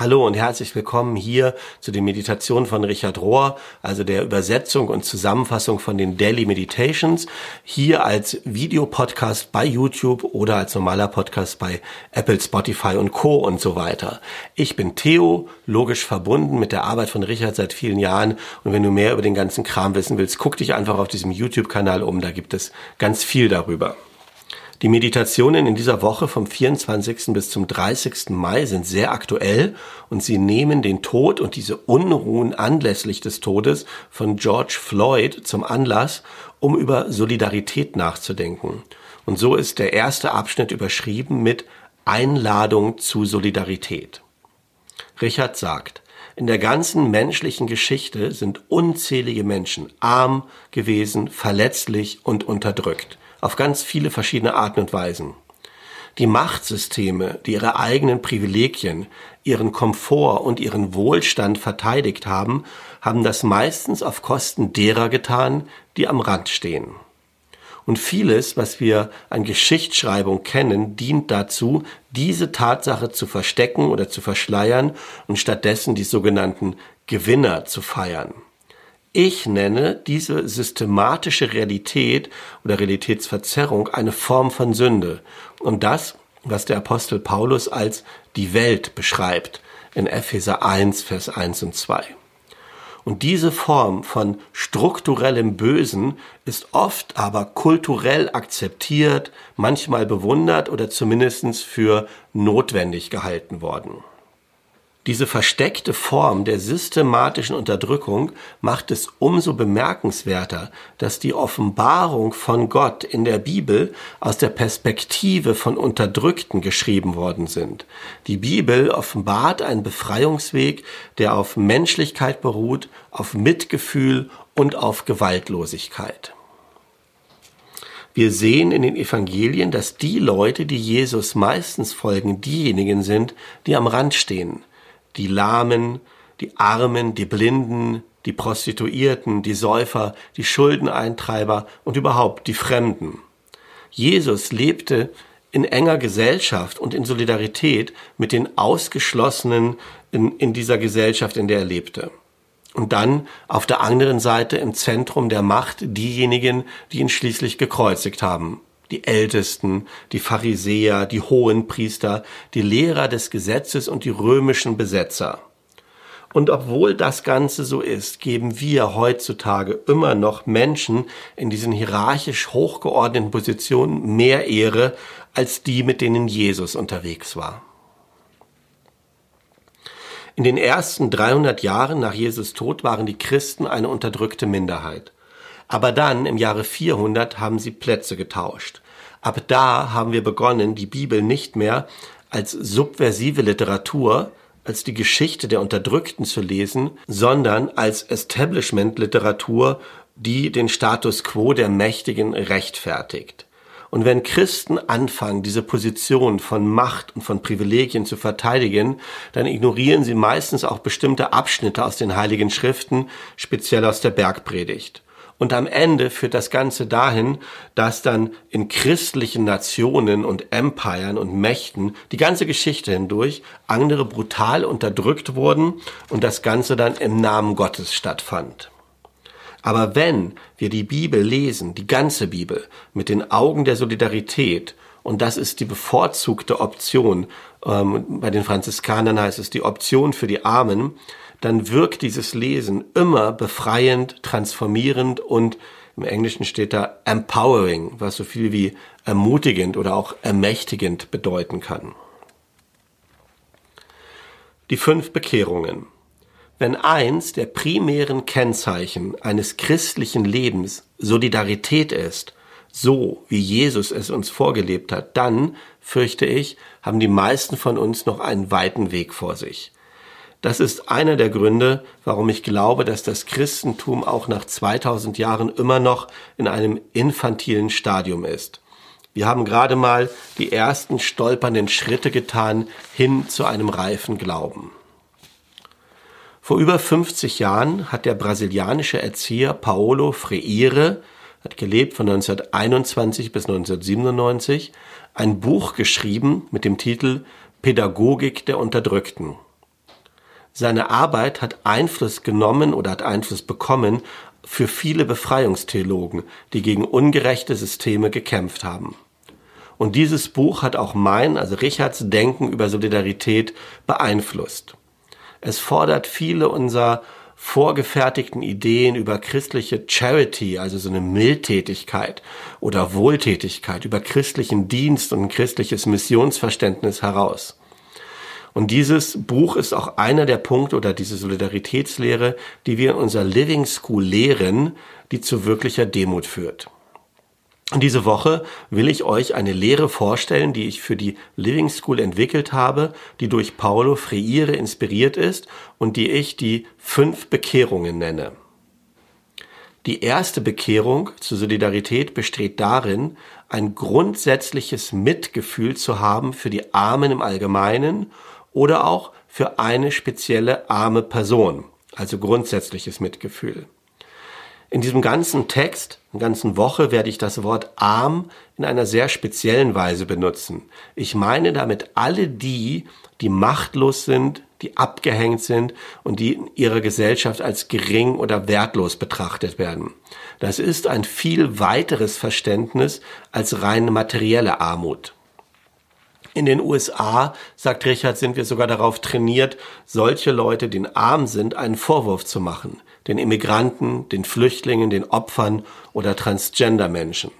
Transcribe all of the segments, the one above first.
Hallo und herzlich willkommen hier zu den Meditationen von Richard Rohr, also der Übersetzung und Zusammenfassung von den Daily Meditations, hier als Videopodcast bei YouTube oder als normaler Podcast bei Apple, Spotify und Co. und so weiter. Ich bin Theo, logisch verbunden mit der Arbeit von Richard seit vielen Jahren und wenn du mehr über den ganzen Kram wissen willst, guck dich einfach auf diesem YouTube-Kanal um, da gibt es ganz viel darüber. Die Meditationen in dieser Woche vom 24. bis zum 30. Mai sind sehr aktuell und sie nehmen den Tod und diese Unruhen anlässlich des Todes von George Floyd zum Anlass, um über Solidarität nachzudenken. Und so ist der erste Abschnitt überschrieben mit Einladung zu Solidarität. Richard sagt, in der ganzen menschlichen Geschichte sind unzählige Menschen arm gewesen, verletzlich und unterdrückt auf ganz viele verschiedene Arten und Weisen. Die Machtsysteme, die ihre eigenen Privilegien, ihren Komfort und ihren Wohlstand verteidigt haben, haben das meistens auf Kosten derer getan, die am Rand stehen. Und vieles, was wir an Geschichtsschreibung kennen, dient dazu, diese Tatsache zu verstecken oder zu verschleiern und stattdessen die sogenannten Gewinner zu feiern. Ich nenne diese systematische Realität oder Realitätsverzerrung eine Form von Sünde. Und das, was der Apostel Paulus als die Welt beschreibt in Epheser 1, Vers 1 und 2. Und diese Form von strukturellem Bösen ist oft aber kulturell akzeptiert, manchmal bewundert oder zumindest für notwendig gehalten worden. Diese versteckte Form der systematischen Unterdrückung macht es umso bemerkenswerter, dass die Offenbarung von Gott in der Bibel aus der Perspektive von Unterdrückten geschrieben worden sind. Die Bibel offenbart einen Befreiungsweg, der auf Menschlichkeit beruht, auf Mitgefühl und auf Gewaltlosigkeit. Wir sehen in den Evangelien, dass die Leute, die Jesus meistens folgen, diejenigen sind, die am Rand stehen die Lahmen, die Armen, die Blinden, die Prostituierten, die Säufer, die Schuldeneintreiber und überhaupt die Fremden. Jesus lebte in enger Gesellschaft und in Solidarität mit den Ausgeschlossenen in, in dieser Gesellschaft, in der er lebte. Und dann auf der anderen Seite im Zentrum der Macht diejenigen, die ihn schließlich gekreuzigt haben die Ältesten, die Pharisäer, die Hohenpriester, die Lehrer des Gesetzes und die römischen Besetzer. Und obwohl das Ganze so ist, geben wir heutzutage immer noch Menschen in diesen hierarchisch hochgeordneten Positionen mehr Ehre als die, mit denen Jesus unterwegs war. In den ersten 300 Jahren nach Jesus Tod waren die Christen eine unterdrückte Minderheit. Aber dann, im Jahre 400, haben sie Plätze getauscht. Ab da haben wir begonnen, die Bibel nicht mehr als subversive Literatur, als die Geschichte der Unterdrückten zu lesen, sondern als Establishment-Literatur, die den Status quo der Mächtigen rechtfertigt. Und wenn Christen anfangen, diese Position von Macht und von Privilegien zu verteidigen, dann ignorieren sie meistens auch bestimmte Abschnitte aus den Heiligen Schriften, speziell aus der Bergpredigt. Und am Ende führt das Ganze dahin, dass dann in christlichen Nationen und Empiren und Mächten die ganze Geschichte hindurch andere brutal unterdrückt wurden und das Ganze dann im Namen Gottes stattfand. Aber wenn wir die Bibel lesen, die ganze Bibel, mit den Augen der Solidarität, und das ist die bevorzugte Option, ähm, bei den Franziskanern heißt es die Option für die Armen, dann wirkt dieses Lesen immer befreiend, transformierend und im Englischen steht da empowering, was so viel wie ermutigend oder auch ermächtigend bedeuten kann. Die fünf Bekehrungen. Wenn eins der primären Kennzeichen eines christlichen Lebens Solidarität ist, so wie Jesus es uns vorgelebt hat, dann, fürchte ich, haben die meisten von uns noch einen weiten Weg vor sich. Das ist einer der Gründe, warum ich glaube, dass das Christentum auch nach 2000 Jahren immer noch in einem infantilen Stadium ist. Wir haben gerade mal die ersten stolpernden Schritte getan hin zu einem reifen Glauben. Vor über 50 Jahren hat der brasilianische Erzieher Paulo Freire, hat gelebt von 1921 bis 1997, ein Buch geschrieben mit dem Titel Pädagogik der Unterdrückten. Seine Arbeit hat Einfluss genommen oder hat Einfluss bekommen für viele Befreiungstheologen, die gegen ungerechte Systeme gekämpft haben. Und dieses Buch hat auch mein, also Richards Denken über Solidarität beeinflusst. Es fordert viele unserer vorgefertigten Ideen über christliche Charity, also so eine Mildtätigkeit oder Wohltätigkeit, über christlichen Dienst und ein christliches Missionsverständnis heraus. Und dieses Buch ist auch einer der Punkte oder diese Solidaritätslehre, die wir in unserer Living School lehren, die zu wirklicher Demut führt. Und diese Woche will ich euch eine Lehre vorstellen, die ich für die Living School entwickelt habe, die durch Paulo Freire inspiriert ist und die ich die fünf Bekehrungen nenne. Die erste Bekehrung zur Solidarität besteht darin, ein grundsätzliches Mitgefühl zu haben für die Armen im Allgemeinen oder auch für eine spezielle arme Person, also grundsätzliches Mitgefühl. In diesem ganzen Text, in der ganzen Woche werde ich das Wort arm in einer sehr speziellen Weise benutzen. Ich meine damit alle die, die machtlos sind, die abgehängt sind und die in ihrer Gesellschaft als gering oder wertlos betrachtet werden. Das ist ein viel weiteres Verständnis als rein materielle Armut. In den USA, sagt Richard, sind wir sogar darauf trainiert, solche Leute, die arm sind, einen Vorwurf zu machen. Den Immigranten, den Flüchtlingen, den Opfern oder Transgender-Menschen.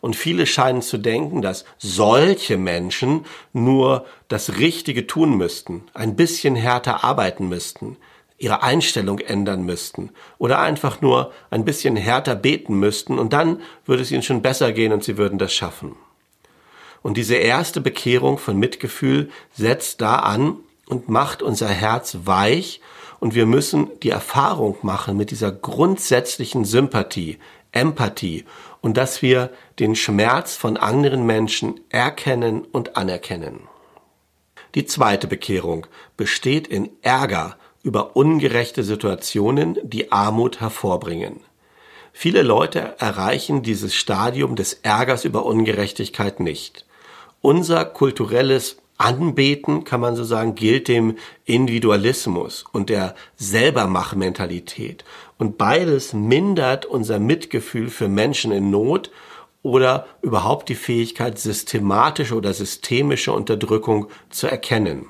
Und viele scheinen zu denken, dass solche Menschen nur das Richtige tun müssten, ein bisschen härter arbeiten müssten, ihre Einstellung ändern müssten oder einfach nur ein bisschen härter beten müssten und dann würde es ihnen schon besser gehen und sie würden das schaffen. Und diese erste Bekehrung von Mitgefühl setzt da an und macht unser Herz weich und wir müssen die Erfahrung machen mit dieser grundsätzlichen Sympathie, Empathie und dass wir den Schmerz von anderen Menschen erkennen und anerkennen. Die zweite Bekehrung besteht in Ärger über ungerechte Situationen, die Armut hervorbringen. Viele Leute erreichen dieses Stadium des Ärgers über Ungerechtigkeit nicht unser kulturelles Anbeten, kann man so sagen, gilt dem Individualismus und der Selbermachmentalität. Und beides mindert unser Mitgefühl für Menschen in Not oder überhaupt die Fähigkeit, systematische oder systemische Unterdrückung zu erkennen.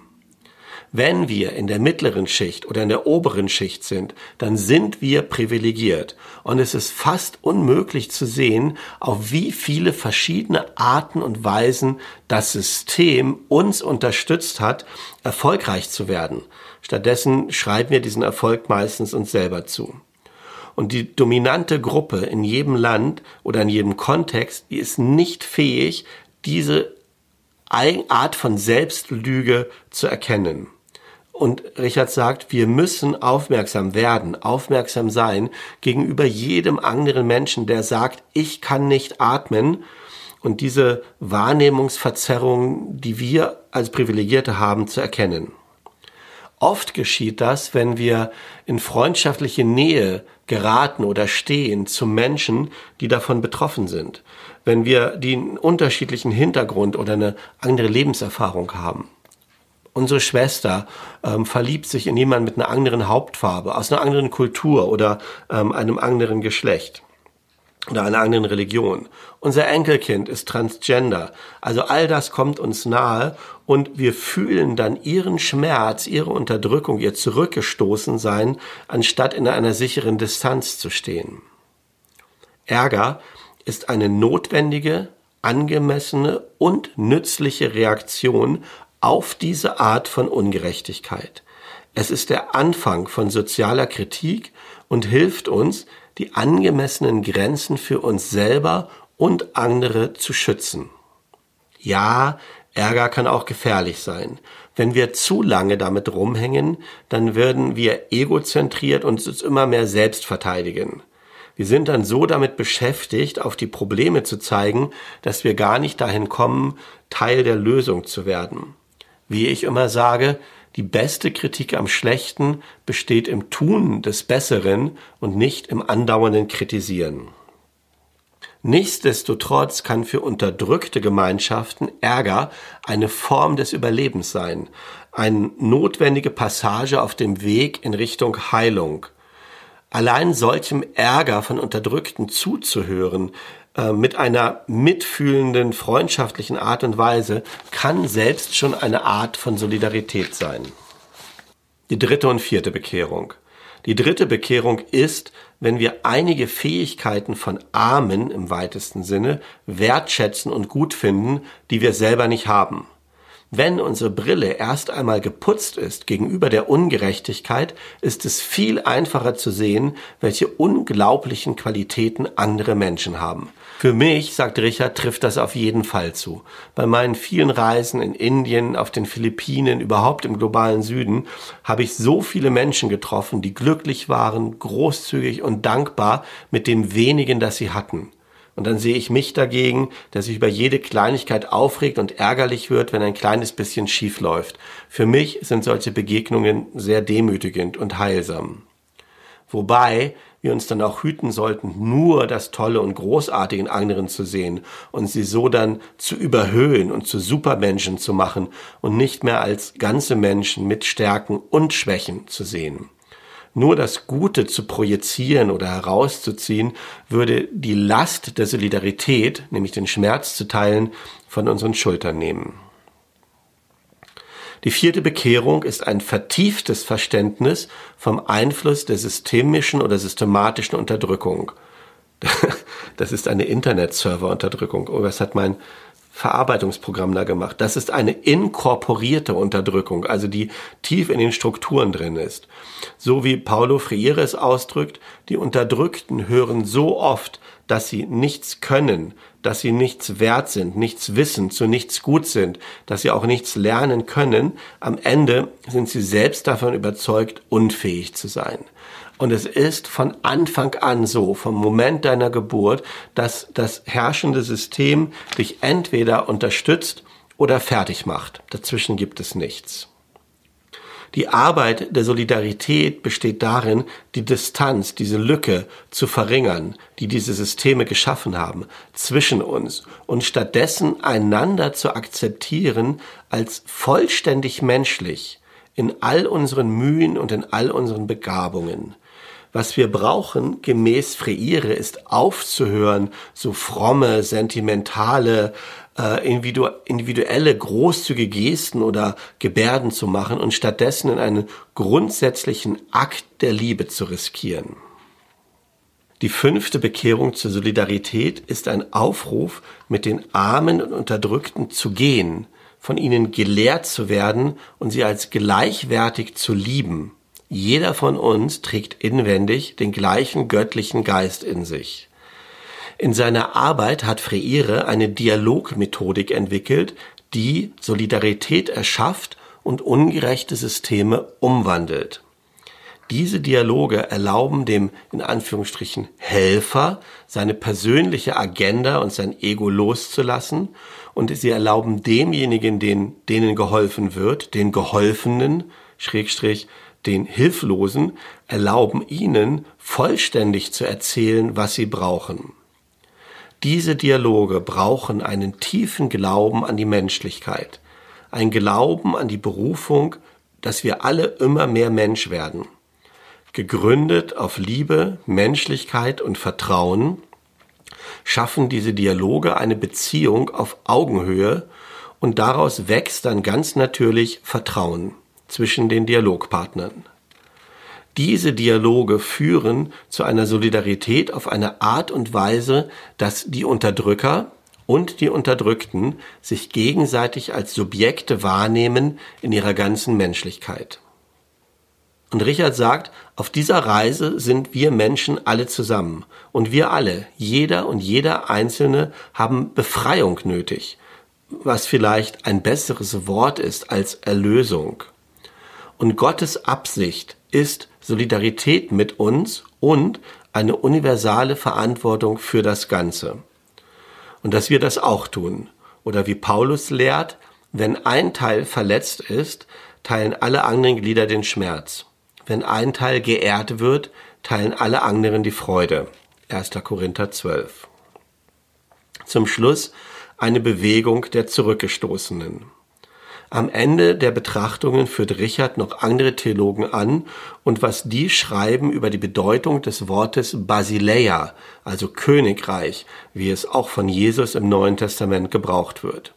Wenn wir in der mittleren Schicht oder in der oberen Schicht sind, dann sind wir privilegiert. Und es ist fast unmöglich zu sehen, auf wie viele verschiedene Arten und Weisen das System uns unterstützt hat, erfolgreich zu werden. Stattdessen schreiben wir diesen Erfolg meistens uns selber zu. Und die dominante Gruppe in jedem Land oder in jedem Kontext, die ist nicht fähig, diese Art von Selbstlüge zu erkennen. Und Richard sagt, wir müssen aufmerksam werden, aufmerksam sein gegenüber jedem anderen Menschen, der sagt, ich kann nicht atmen. Und diese Wahrnehmungsverzerrung, die wir als Privilegierte haben, zu erkennen. Oft geschieht das, wenn wir in freundschaftliche Nähe geraten oder stehen zu Menschen, die davon betroffen sind. Wenn wir den unterschiedlichen Hintergrund oder eine andere Lebenserfahrung haben unsere Schwester ähm, verliebt sich in jemanden mit einer anderen Hauptfarbe, aus einer anderen Kultur oder ähm, einem anderen Geschlecht oder einer anderen Religion. Unser Enkelkind ist transgender. Also all das kommt uns nahe und wir fühlen dann ihren Schmerz, ihre Unterdrückung, ihr zurückgestoßen sein, anstatt in einer sicheren Distanz zu stehen. Ärger ist eine notwendige, angemessene und nützliche Reaktion auf diese Art von Ungerechtigkeit. Es ist der Anfang von sozialer Kritik und hilft uns, die angemessenen Grenzen für uns selber und andere zu schützen. Ja, Ärger kann auch gefährlich sein. Wenn wir zu lange damit rumhängen, dann werden wir egozentriert uns immer mehr selbst verteidigen. Wir sind dann so damit beschäftigt, auf die Probleme zu zeigen, dass wir gar nicht dahin kommen, Teil der Lösung zu werden. Wie ich immer sage, die beste Kritik am Schlechten besteht im Tun des Besseren und nicht im andauernden Kritisieren. Nichtsdestotrotz kann für unterdrückte Gemeinschaften Ärger eine Form des Überlebens sein, eine notwendige Passage auf dem Weg in Richtung Heilung. Allein solchem Ärger von Unterdrückten zuzuhören, äh, mit einer mitfühlenden, freundschaftlichen Art und Weise, kann selbst schon eine Art von Solidarität sein. Die dritte und vierte Bekehrung. Die dritte Bekehrung ist, wenn wir einige Fähigkeiten von Armen im weitesten Sinne wertschätzen und gut finden, die wir selber nicht haben. Wenn unsere Brille erst einmal geputzt ist gegenüber der Ungerechtigkeit, ist es viel einfacher zu sehen, welche unglaublichen Qualitäten andere Menschen haben. Für mich, sagt Richard, trifft das auf jeden Fall zu. Bei meinen vielen Reisen in Indien, auf den Philippinen, überhaupt im globalen Süden, habe ich so viele Menschen getroffen, die glücklich waren, großzügig und dankbar mit dem wenigen, das sie hatten. Und dann sehe ich mich dagegen, der sich über jede Kleinigkeit aufregt und ärgerlich wird, wenn ein kleines bisschen schief läuft. Für mich sind solche Begegnungen sehr demütigend und heilsam. Wobei wir uns dann auch hüten sollten, nur das Tolle und Großartige in anderen zu sehen und sie so dann zu überhöhen und zu Supermenschen zu machen und nicht mehr als ganze Menschen mit Stärken und Schwächen zu sehen nur das Gute zu projizieren oder herauszuziehen, würde die Last der Solidarität, nämlich den Schmerz zu teilen, von unseren Schultern nehmen. Die vierte Bekehrung ist ein vertieftes Verständnis vom Einfluss der systemischen oder systematischen Unterdrückung. Das ist eine Internet-Server-Unterdrückung. Oh, was hat mein Verarbeitungsprogramm da gemacht. Das ist eine inkorporierte Unterdrückung, also die tief in den Strukturen drin ist. So wie Paulo Freire es ausdrückt, die Unterdrückten hören so oft, dass sie nichts können, dass sie nichts wert sind, nichts wissen, zu nichts gut sind, dass sie auch nichts lernen können. Am Ende sind sie selbst davon überzeugt, unfähig zu sein. Und es ist von Anfang an so, vom Moment deiner Geburt, dass das herrschende System dich entweder unterstützt oder fertig macht. Dazwischen gibt es nichts. Die Arbeit der Solidarität besteht darin, die Distanz, diese Lücke zu verringern, die diese Systeme geschaffen haben, zwischen uns und stattdessen einander zu akzeptieren als vollständig menschlich in all unseren Mühen und in all unseren Begabungen. Was wir brauchen, gemäß Freire, ist aufzuhören, so fromme, sentimentale, äh, individuelle, großzügige Gesten oder Gebärden zu machen und stattdessen in einen grundsätzlichen Akt der Liebe zu riskieren. Die fünfte Bekehrung zur Solidarität ist ein Aufruf, mit den Armen und Unterdrückten zu gehen, von ihnen gelehrt zu werden und sie als gleichwertig zu lieben. Jeder von uns trägt inwendig den gleichen göttlichen Geist in sich. In seiner Arbeit hat Freire eine Dialogmethodik entwickelt, die Solidarität erschafft und ungerechte Systeme umwandelt. Diese Dialoge erlauben dem in Anführungsstrichen Helfer seine persönliche Agenda und sein Ego loszulassen und sie erlauben demjenigen, den, denen geholfen wird, den Geholfenen, Schrägstrich, den Hilflosen erlauben ihnen vollständig zu erzählen, was sie brauchen. Diese Dialoge brauchen einen tiefen Glauben an die Menschlichkeit, ein Glauben an die Berufung, dass wir alle immer mehr Mensch werden. Gegründet auf Liebe, Menschlichkeit und Vertrauen schaffen diese Dialoge eine Beziehung auf Augenhöhe und daraus wächst dann ganz natürlich Vertrauen zwischen den Dialogpartnern. Diese Dialoge führen zu einer Solidarität auf eine Art und Weise, dass die Unterdrücker und die Unterdrückten sich gegenseitig als Subjekte wahrnehmen in ihrer ganzen Menschlichkeit. Und Richard sagt, auf dieser Reise sind wir Menschen alle zusammen. Und wir alle, jeder und jeder Einzelne, haben Befreiung nötig, was vielleicht ein besseres Wort ist als Erlösung. Und Gottes Absicht ist Solidarität mit uns und eine universale Verantwortung für das Ganze. Und dass wir das auch tun. Oder wie Paulus lehrt, wenn ein Teil verletzt ist, teilen alle anderen Glieder den Schmerz. Wenn ein Teil geehrt wird, teilen alle anderen die Freude. 1. Korinther 12. zum Schluss eine Bewegung der Zurückgestoßenen. Am Ende der Betrachtungen führt Richard noch andere Theologen an und was die schreiben über die Bedeutung des Wortes Basileia, also Königreich, wie es auch von Jesus im Neuen Testament gebraucht wird.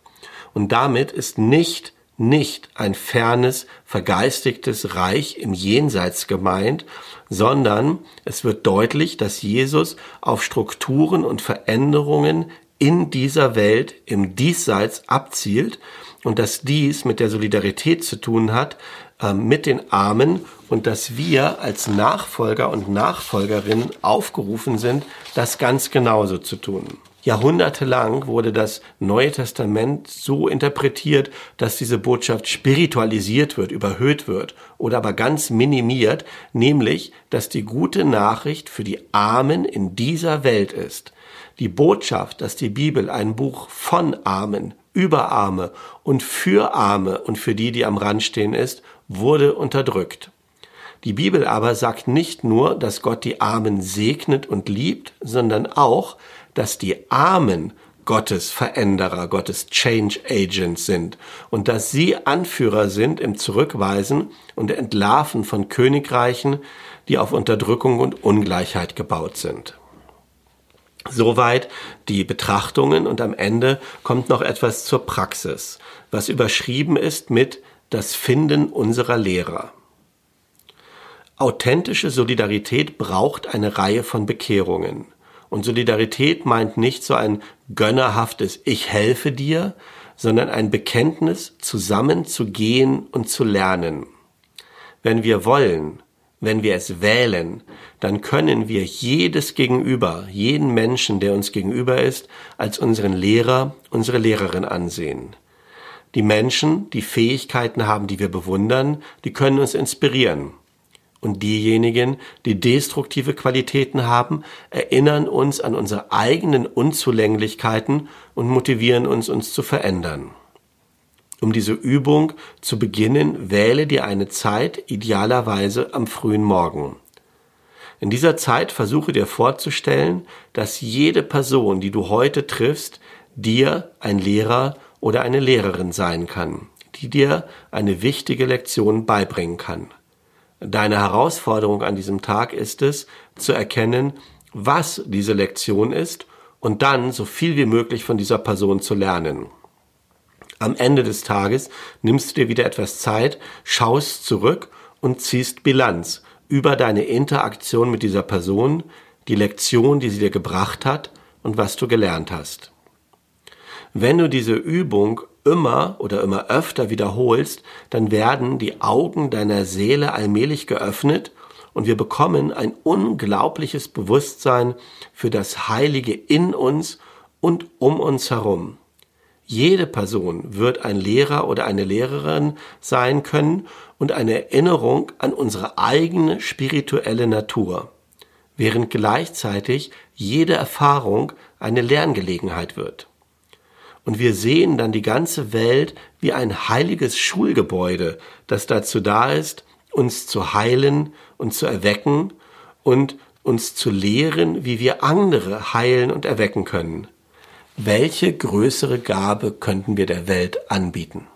Und damit ist nicht nicht ein fernes, vergeistigtes Reich im Jenseits gemeint, sondern es wird deutlich, dass Jesus auf Strukturen und Veränderungen in dieser Welt im Diesseits abzielt und dass dies mit der Solidarität zu tun hat äh, mit den Armen und dass wir als Nachfolger und Nachfolgerinnen aufgerufen sind, das ganz genauso zu tun. Jahrhundertelang wurde das Neue Testament so interpretiert, dass diese Botschaft spiritualisiert wird, überhöht wird oder aber ganz minimiert, nämlich, dass die gute Nachricht für die Armen in dieser Welt ist. Die Botschaft, dass die Bibel ein Buch von Armen, über Arme und für Arme und für die, die am Rand stehen ist, wurde unterdrückt. Die Bibel aber sagt nicht nur, dass Gott die Armen segnet und liebt, sondern auch, dass die Armen Gottes Veränderer, Gottes Change Agents sind und dass sie Anführer sind im Zurückweisen und Entlarven von Königreichen, die auf Unterdrückung und Ungleichheit gebaut sind. Soweit die Betrachtungen und am Ende kommt noch etwas zur Praxis, was überschrieben ist mit das Finden unserer Lehrer. Authentische Solidarität braucht eine Reihe von Bekehrungen. Und Solidarität meint nicht so ein gönnerhaftes Ich helfe dir, sondern ein Bekenntnis, zusammen zu gehen und zu lernen. Wenn wir wollen, wenn wir es wählen, dann können wir jedes Gegenüber, jeden Menschen, der uns gegenüber ist, als unseren Lehrer, unsere Lehrerin ansehen. Die Menschen, die Fähigkeiten haben, die wir bewundern, die können uns inspirieren. Und diejenigen, die destruktive Qualitäten haben, erinnern uns an unsere eigenen Unzulänglichkeiten und motivieren uns, uns zu verändern. Um diese Übung zu beginnen, wähle dir eine Zeit, idealerweise am frühen Morgen. In dieser Zeit versuche dir vorzustellen, dass jede Person, die du heute triffst, dir ein Lehrer oder eine Lehrerin sein kann, die dir eine wichtige Lektion beibringen kann. Deine Herausforderung an diesem Tag ist es, zu erkennen, was diese Lektion ist und dann so viel wie möglich von dieser Person zu lernen. Am Ende des Tages nimmst du dir wieder etwas Zeit, schaust zurück und ziehst Bilanz über deine Interaktion mit dieser Person, die Lektion, die sie dir gebracht hat und was du gelernt hast. Wenn du diese Übung immer oder immer öfter wiederholst, dann werden die Augen deiner Seele allmählich geöffnet und wir bekommen ein unglaubliches Bewusstsein für das Heilige in uns und um uns herum. Jede Person wird ein Lehrer oder eine Lehrerin sein können und eine Erinnerung an unsere eigene spirituelle Natur, während gleichzeitig jede Erfahrung eine Lerngelegenheit wird. Und wir sehen dann die ganze Welt wie ein heiliges Schulgebäude, das dazu da ist, uns zu heilen und zu erwecken und uns zu lehren, wie wir andere heilen und erwecken können. Welche größere Gabe könnten wir der Welt anbieten?